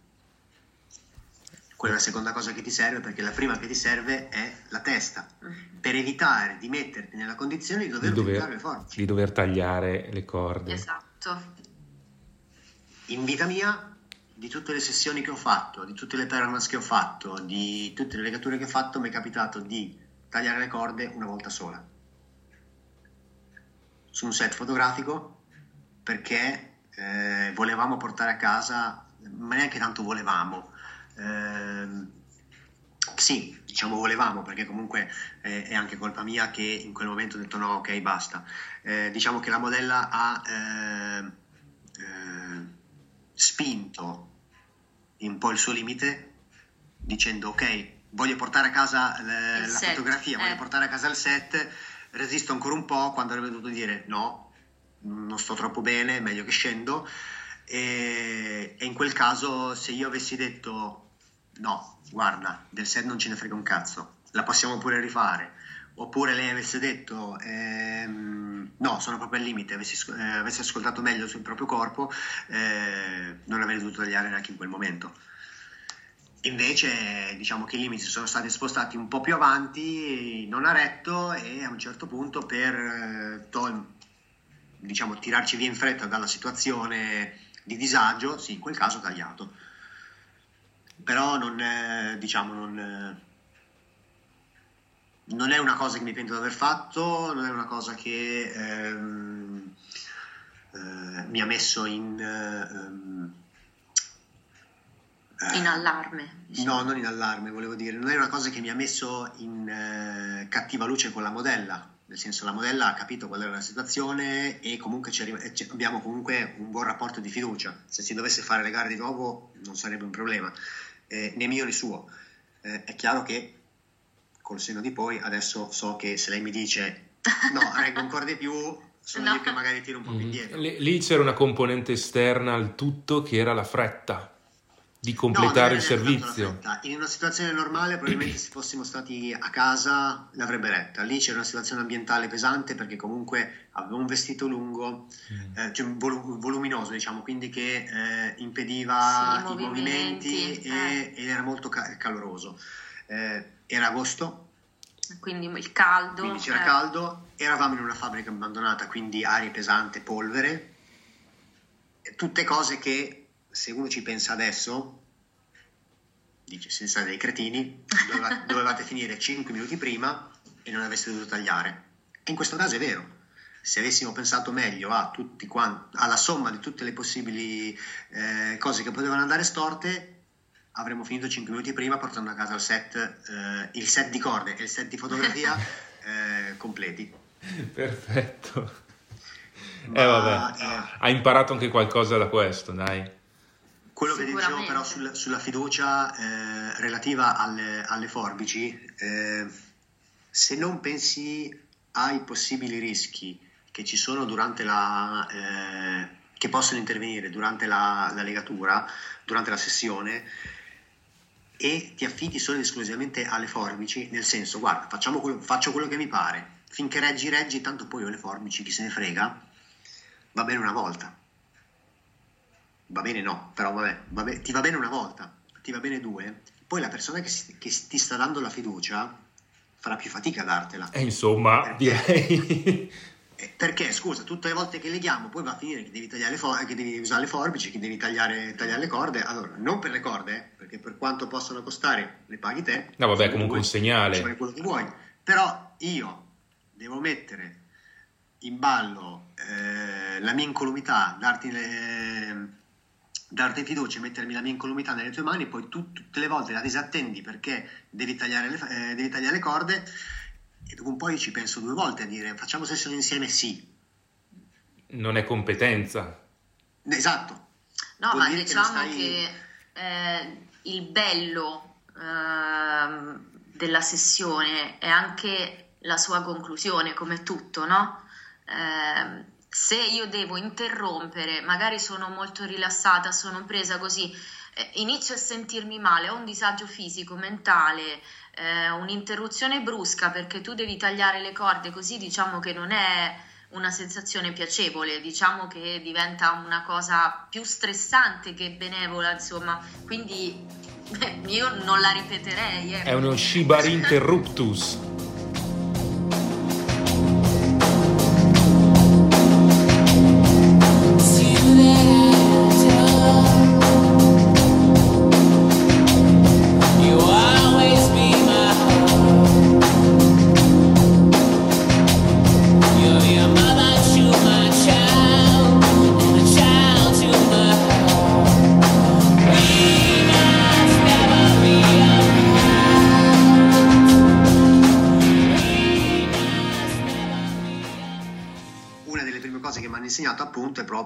quella è la seconda cosa che ti serve perché la prima che ti serve è la testa mm. per evitare di metterti nella condizione di dover, di dover, le forbici. Di dover tagliare le corde. Esatto. In vita mia, di tutte le sessioni che ho fatto, di tutte le performance che ho fatto, di tutte le legature che ho fatto, mi è capitato di tagliare le corde una volta sola. Su un set fotografico perché eh, volevamo portare a casa, ma neanche tanto volevamo, eh, sì, diciamo volevamo, perché comunque eh, è anche colpa mia che in quel momento ho detto no, ok, basta. Eh, diciamo che la modella ha eh, eh, spinto un po' il suo limite dicendo ok, voglio portare a casa le, la set, fotografia, voglio eh. portare a casa il set, resisto ancora un po' quando avrebbe dovuto dire no, non sto troppo bene, meglio che scendo. E, e in quel caso se io avessi detto no, guarda, del set non ce ne frega un cazzo, la possiamo pure rifare. Oppure lei avesse detto ehm, no, sono proprio al limite, avessi, eh, avessi ascoltato meglio sul proprio corpo, eh, non avrei dovuto tagliare neanche in quel momento. Invece diciamo che i limiti sono stati spostati un po' più avanti, non a retto e a un certo punto per eh, tol- diciamo, tirarci via in fretta dalla situazione di disagio, sì, in quel caso tagliato. Però non è, diciamo, non è, non è una cosa che mi pento di aver fatto, non è una cosa che ehm, eh, mi ha messo in... Ehm, in allarme. Diciamo. No, non in allarme, volevo dire, non è una cosa che mi ha messo in eh, cattiva luce con la modella, nel senso la modella ha capito qual era la situazione e comunque abbiamo comunque un buon rapporto di fiducia. Se si dovesse fare le gare di nuovo non sarebbe un problema eh, né mio né suo. Eh, è chiaro che col senno di poi adesso so che se lei mi dice no, reggo ancora di più, sono no. io che magari tiro un po' più mm. indietro. Lì c'era una componente esterna al tutto che era la fretta di completare no, il servizio. In una situazione normale, probabilmente se fossimo stati a casa l'avrebbe retta. Lì c'era una situazione ambientale pesante perché comunque aveva un vestito lungo, mm. eh, cioè vol- voluminoso, diciamo, quindi che eh, impediva sì, i movimenti, movimenti eh. e, era molto ca- caloroso. Eh, era agosto. Quindi il caldo. Quindi c'era eh. caldo, eravamo in una fabbrica abbandonata, quindi aria pesante, polvere, tutte cose che se uno ci pensa adesso, dice senza dei cretini, dovevate, dovevate finire 5 minuti prima e non avreste dovuto tagliare. E in questo caso è vero. Se avessimo pensato meglio a quanti, alla somma di tutte le possibili eh, cose che potevano andare storte, avremmo finito 5 minuti prima portando a casa il set, eh, il set di corde e il set di fotografia eh, completi. Perfetto. Ma, eh vabbè, eh, ha imparato anche qualcosa da questo, dai. Quello che dicevo però sul, sulla fiducia eh, relativa alle, alle forbici, eh, se non pensi ai possibili rischi che ci sono durante la... Eh, che possono intervenire durante la, la, legatura, durante la sessione, e ti affidi solo ed esclusivamente alle forbici, nel senso, guarda, quello, faccio quello che mi pare, finché reggi, reggi, tanto poi ho le forbici, chi se ne frega, va bene una volta va bene no, però vabbè, vabbè, ti va bene una volta, ti va bene due, poi la persona che, che ti sta dando la fiducia farà più fatica a dartela. E insomma, perché, direi... Eh, perché, scusa, tutte le volte che leghiamo poi va a finire che devi, tagliare le for- che devi usare le forbici, che devi tagliare, tagliare, le corde. Allora, non per le corde, eh, perché per quanto possono costare le paghi te. No, vabbè, comunque un segnale. Fai quello che vuoi. Però io devo mettere in ballo eh, la mia incolumità, darti le, darti fiducia e mettermi la mia incolumità nelle tue mani, poi tu tutte le volte la disattendi perché devi tagliare le, eh, devi tagliare le corde e dopo un po' io ci penso due volte a dire facciamo sessione insieme, sì. Non è competenza. Esatto. No, Vuol ma diciamo che, stai... che eh, il bello eh, della sessione è anche la sua conclusione, come tutto, no? Eh, se io devo interrompere, magari sono molto rilassata, sono presa così, eh, inizio a sentirmi male, ho un disagio fisico, mentale, eh, un'interruzione brusca perché tu devi tagliare le corde, così diciamo che non è una sensazione piacevole, diciamo che diventa una cosa più stressante che benevola, insomma, quindi io non la ripeterei. Eh. È uno Shibar interruptus.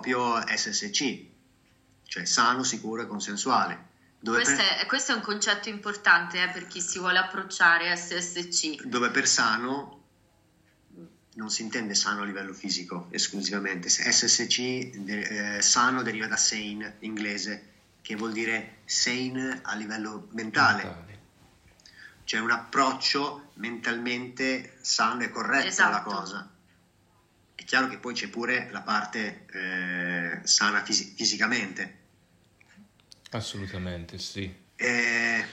Proprio SSC, cioè sano, sicuro e consensuale. Dove Questo per, è, questo è un concetto importante eh, per chi si vuole approcciare a SSC. dove per sano non si intende sano a livello fisico esclusivamente. SSC, de- eh, sano, deriva da sane inglese, che vuol dire sane a livello mentale. cioè un approccio mentalmente sano e corretto alla Esatto. cosa. È chiaro che poi c'è pure la parte eh, sana fisi- fisicamente. Assolutamente sì. Eh,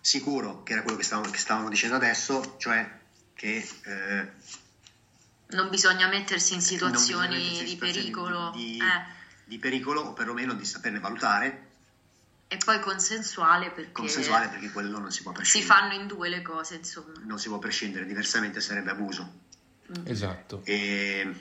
sicuro che era quello che stavamo, che stavamo dicendo adesso, cioè che eh, Non bisogna mettersi in situazioni mettersi in di situazioni pericolo. di, eh. di pericolo o perlomeno di saperle valutare E poi consensuale perché consensuale perché quello non si può si prescindere. fanno in due le cose, insomma. Non si può prescindere, diversamente sarebbe abuso. Esatto. E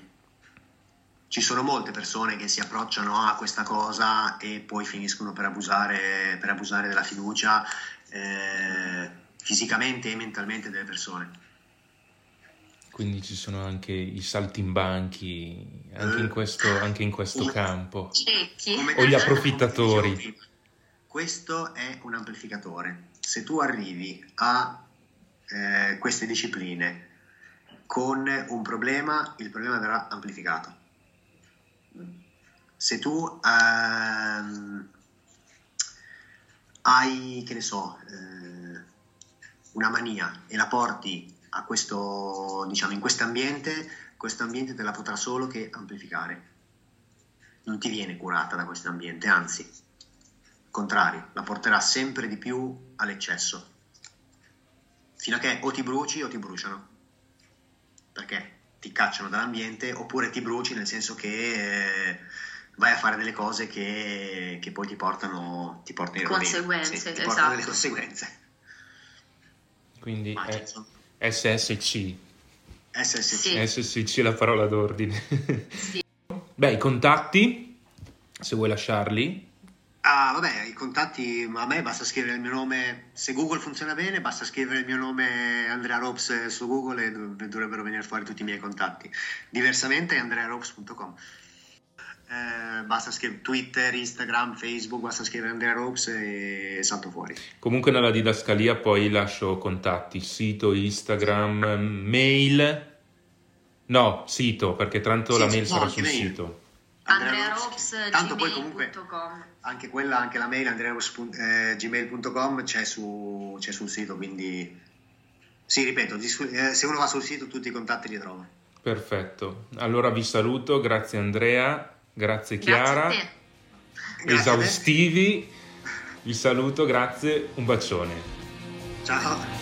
ci sono molte persone che si approcciano a questa cosa e poi finiscono per abusare, per abusare della fiducia eh, fisicamente e mentalmente delle persone. Quindi ci sono anche i saltimbanchi anche in questo, anche in questo Come- campo. Cecchi. Come- O gli approfittatori. Questo è un amplificatore. Se tu arrivi a eh, queste discipline con un problema, il problema verrà amplificato. Se tu ehm, hai, che ne so, eh, una mania e la porti a questo, diciamo, in questo ambiente, questo ambiente te la potrà solo che amplificare. Non ti viene curata da questo ambiente, anzi, al contrario, la porterà sempre di più all'eccesso. Fino a che o ti bruci o ti bruciano. Perché ti cacciano dall'ambiente oppure ti bruci nel senso che eh, vai a fare delle cose che, che poi ti portano, ti portano in rovina. Conseguenze, Sì, ti portano delle esatto. conseguenze. Quindi è SSC. SSC. Sì. SSC è la parola d'ordine. Sì. Beh, i contatti, se vuoi lasciarli. Ah, vabbè, i contatti, a me basta scrivere il mio nome, se Google funziona bene, basta scrivere il mio nome Andrea Ropes eh, su Google e dov- dovrebbero venire fuori tutti i miei contatti. Diversamente è andrearopes.com. Eh, basta scrivere Twitter, Instagram, Facebook, basta scrivere Andrea Ropes e salto fuori. Comunque nella didascalia poi lascio contatti, sito, Instagram, mail. No, sito, perché tanto Sì, la mail sarà sul mail. sito. Andrea Ropes, tanto poi comunque gmail.com. anche quella, anche la mail andrearopes.gmail.com c'è, su, c'è sul sito, quindi sì, ripeto, eh, se uno va sul sito tutti i contatti li trova. Perfetto. Allora vi saluto, grazie Andrea, grazie Chiara. Grazie a te. Grazie a te. Esaustivi. Vi saluto, grazie, un bacione. Ciao.